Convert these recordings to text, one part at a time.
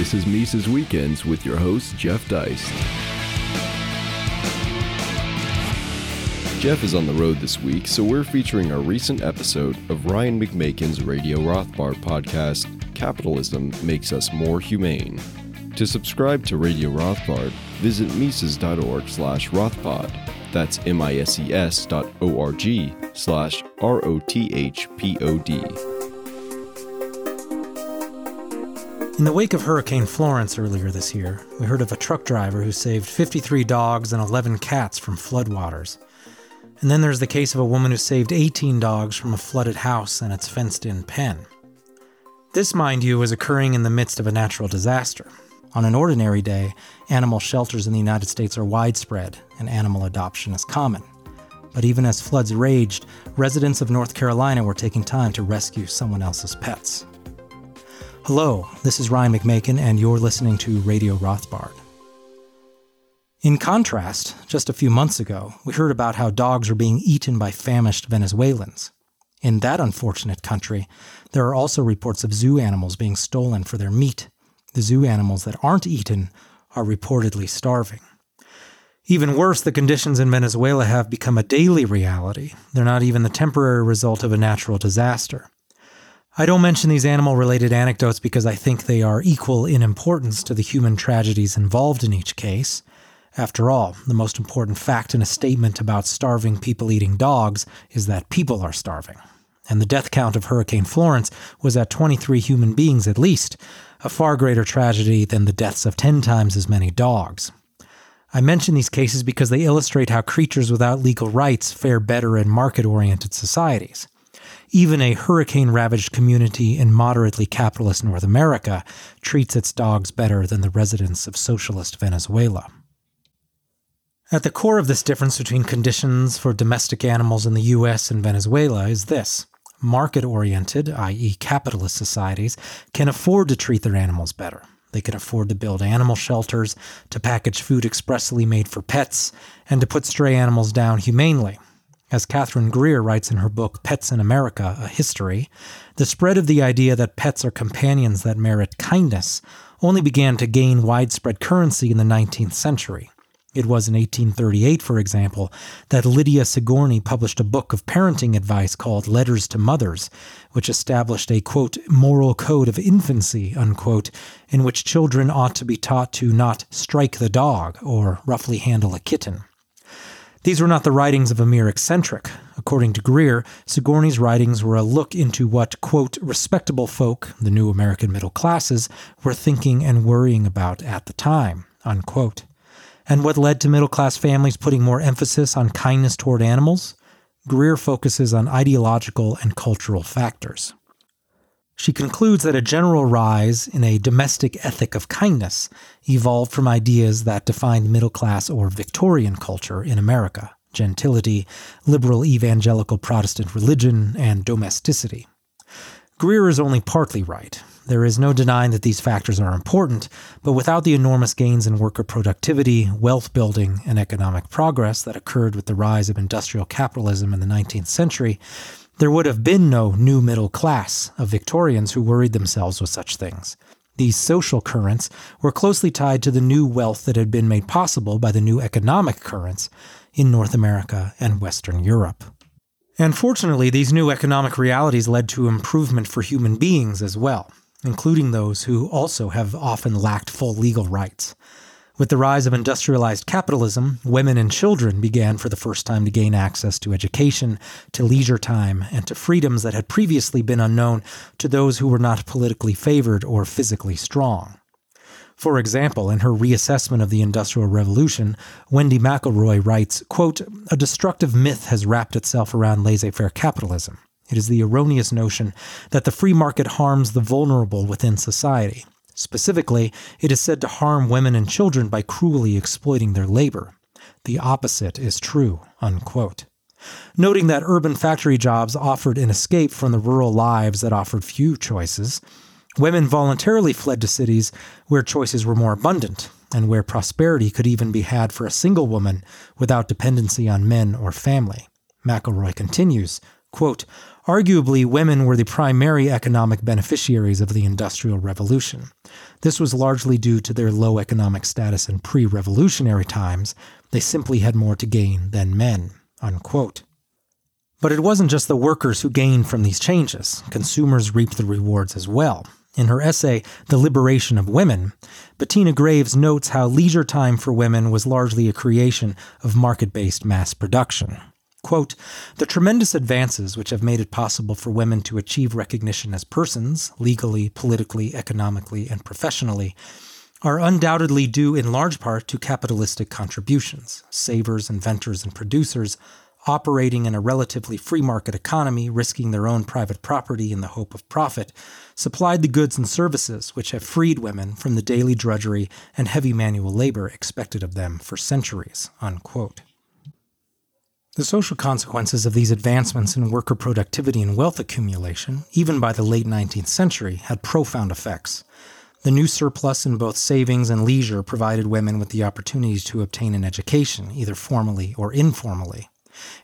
This is Mises Weekends with your host, Jeff Deist. Jeff is on the road this week, so we're featuring a recent episode of Ryan McMaken's Radio Rothbard podcast, Capitalism Makes Us More Humane. To subscribe to Radio Rothbard, visit Mises.org slash Rothpod. That's M-I-S-E-S dot O-R-G slash R-O-T-H-P-O-D. In the wake of Hurricane Florence earlier this year, we heard of a truck driver who saved 53 dogs and 11 cats from floodwaters. And then there's the case of a woman who saved 18 dogs from a flooded house and its fenced in pen. This, mind you, was occurring in the midst of a natural disaster. On an ordinary day, animal shelters in the United States are widespread and animal adoption is common. But even as floods raged, residents of North Carolina were taking time to rescue someone else's pets. Hello, this is Ryan McMaken, and you're listening to Radio Rothbard. In contrast, just a few months ago, we heard about how dogs are being eaten by famished Venezuelans. In that unfortunate country, there are also reports of zoo animals being stolen for their meat. The zoo animals that aren't eaten are reportedly starving. Even worse, the conditions in Venezuela have become a daily reality. They're not even the temporary result of a natural disaster. I don't mention these animal related anecdotes because I think they are equal in importance to the human tragedies involved in each case. After all, the most important fact in a statement about starving people eating dogs is that people are starving. And the death count of Hurricane Florence was at 23 human beings at least, a far greater tragedy than the deaths of 10 times as many dogs. I mention these cases because they illustrate how creatures without legal rights fare better in market oriented societies. Even a hurricane ravaged community in moderately capitalist North America treats its dogs better than the residents of socialist Venezuela. At the core of this difference between conditions for domestic animals in the US and Venezuela is this market oriented, i.e., capitalist societies, can afford to treat their animals better. They can afford to build animal shelters, to package food expressly made for pets, and to put stray animals down humanely. As Katherine Grier writes in her book Pets in America A History, the spread of the idea that pets are companions that merit kindness only began to gain widespread currency in the 19th century. It was in 1838, for example, that Lydia Sigourney published a book of parenting advice called Letters to Mothers, which established a, quote, moral code of infancy, unquote, in which children ought to be taught to not strike the dog or roughly handle a kitten. These were not the writings of a mere eccentric. According to Grier, Sigourney's writings were a look into what, quote, respectable folk, the new American middle classes, were thinking and worrying about at the time, unquote. And what led to middle class families putting more emphasis on kindness toward animals? Grier focuses on ideological and cultural factors. She concludes that a general rise in a domestic ethic of kindness evolved from ideas that defined middle class or Victorian culture in America gentility, liberal evangelical Protestant religion, and domesticity. Grier is only partly right. There is no denying that these factors are important, but without the enormous gains in worker productivity, wealth building, and economic progress that occurred with the rise of industrial capitalism in the 19th century, there would have been no new middle class of Victorians who worried themselves with such things. These social currents were closely tied to the new wealth that had been made possible by the new economic currents in North America and Western Europe. And fortunately, these new economic realities led to improvement for human beings as well including those who also have often lacked full legal rights. With the rise of industrialized capitalism, women and children began for the first time to gain access to education, to leisure time, and to freedoms that had previously been unknown to those who were not politically favored or physically strong. For example, in her reassessment of the Industrial Revolution, Wendy McElroy writes, quote, A destructive myth has wrapped itself around laissez-faire capitalism. It is the erroneous notion that the free market harms the vulnerable within society. Specifically, it is said to harm women and children by cruelly exploiting their labor. The opposite is true. Unquote. Noting that urban factory jobs offered an escape from the rural lives that offered few choices, women voluntarily fled to cities where choices were more abundant and where prosperity could even be had for a single woman without dependency on men or family. McElroy continues Quote, Arguably, women were the primary economic beneficiaries of the Industrial Revolution. This was largely due to their low economic status in pre revolutionary times. They simply had more to gain than men. Unquote. But it wasn't just the workers who gained from these changes, consumers reaped the rewards as well. In her essay, The Liberation of Women, Bettina Greaves notes how leisure time for women was largely a creation of market based mass production. Quote, the tremendous advances which have made it possible for women to achieve recognition as persons, legally, politically, economically, and professionally, are undoubtedly due in large part to capitalistic contributions. Savers, inventors, and producers, operating in a relatively free market economy, risking their own private property in the hope of profit, supplied the goods and services which have freed women from the daily drudgery and heavy manual labor expected of them for centuries. Unquote. The social consequences of these advancements in worker productivity and wealth accumulation, even by the late 19th century, had profound effects. The new surplus in both savings and leisure provided women with the opportunity to obtain an education, either formally or informally.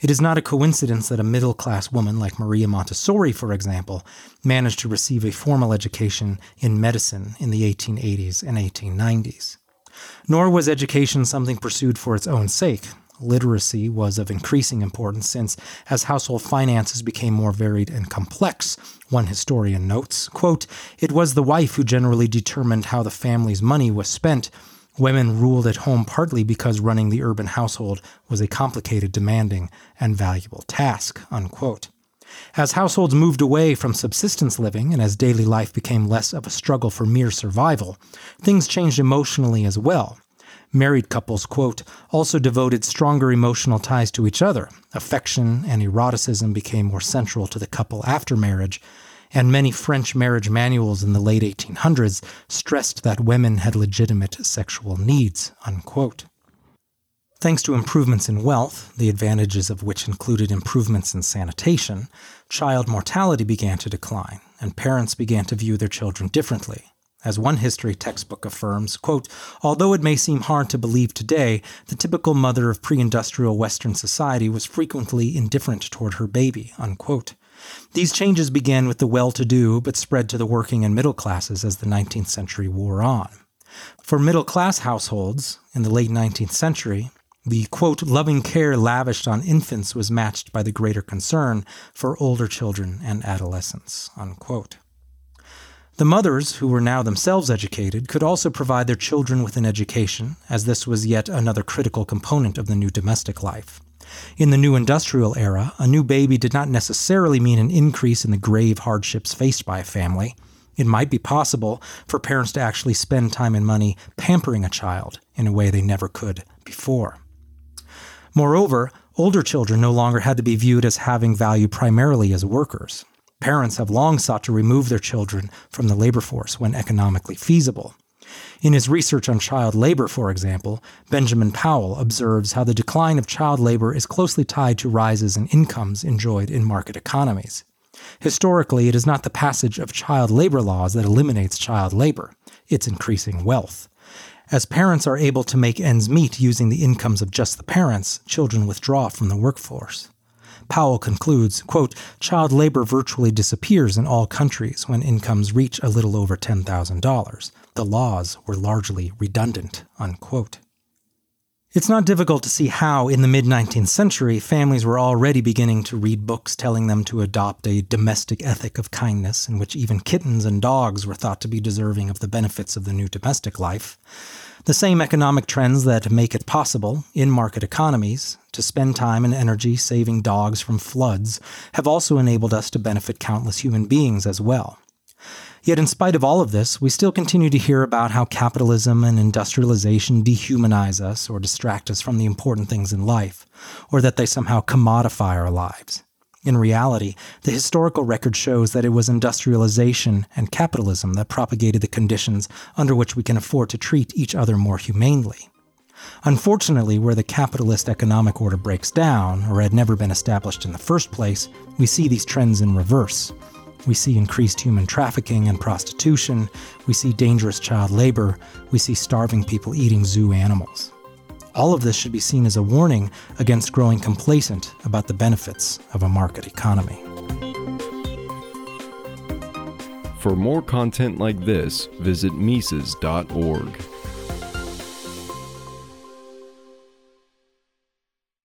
It is not a coincidence that a middle class woman like Maria Montessori, for example, managed to receive a formal education in medicine in the 1880s and 1890s. Nor was education something pursued for its own sake literacy was of increasing importance since, as household finances became more varied and complex, one historian notes, quote, it was the wife who generally determined how the family's money was spent. Women ruled at home partly because running the urban household was a complicated, demanding, and valuable task. Unquote. As households moved away from subsistence living and as daily life became less of a struggle for mere survival, things changed emotionally as well. Married couples, quote, also devoted stronger emotional ties to each other. Affection and eroticism became more central to the couple after marriage, and many French marriage manuals in the late 1800s stressed that women had legitimate sexual needs, unquote. Thanks to improvements in wealth, the advantages of which included improvements in sanitation, child mortality began to decline, and parents began to view their children differently. As one history textbook affirms, quote, although it may seem hard to believe today, the typical mother of pre-industrial Western society was frequently indifferent toward her baby, unquote. These changes began with the well-to-do, but spread to the working and middle classes as the 19th century wore on. For middle class households in the late 19th century, the quote, loving care lavished on infants was matched by the greater concern for older children and adolescents, unquote. The mothers, who were now themselves educated, could also provide their children with an education, as this was yet another critical component of the new domestic life. In the new industrial era, a new baby did not necessarily mean an increase in the grave hardships faced by a family. It might be possible for parents to actually spend time and money pampering a child in a way they never could before. Moreover, older children no longer had to be viewed as having value primarily as workers. Parents have long sought to remove their children from the labor force when economically feasible. In his research on child labor, for example, Benjamin Powell observes how the decline of child labor is closely tied to rises in incomes enjoyed in market economies. Historically, it is not the passage of child labor laws that eliminates child labor, it's increasing wealth. As parents are able to make ends meet using the incomes of just the parents, children withdraw from the workforce. Powell concludes, quote, child labor virtually disappears in all countries when incomes reach a little over $10,000. The laws were largely redundant, unquote. It's not difficult to see how, in the mid 19th century, families were already beginning to read books telling them to adopt a domestic ethic of kindness in which even kittens and dogs were thought to be deserving of the benefits of the new domestic life. The same economic trends that make it possible, in market economies, to spend time and energy saving dogs from floods have also enabled us to benefit countless human beings as well. Yet, in spite of all of this, we still continue to hear about how capitalism and industrialization dehumanize us or distract us from the important things in life, or that they somehow commodify our lives. In reality, the historical record shows that it was industrialization and capitalism that propagated the conditions under which we can afford to treat each other more humanely. Unfortunately, where the capitalist economic order breaks down, or had never been established in the first place, we see these trends in reverse. We see increased human trafficking and prostitution, we see dangerous child labor, we see starving people eating zoo animals. All of this should be seen as a warning against growing complacent about the benefits of a market economy. For more content like this, visit Mises.org.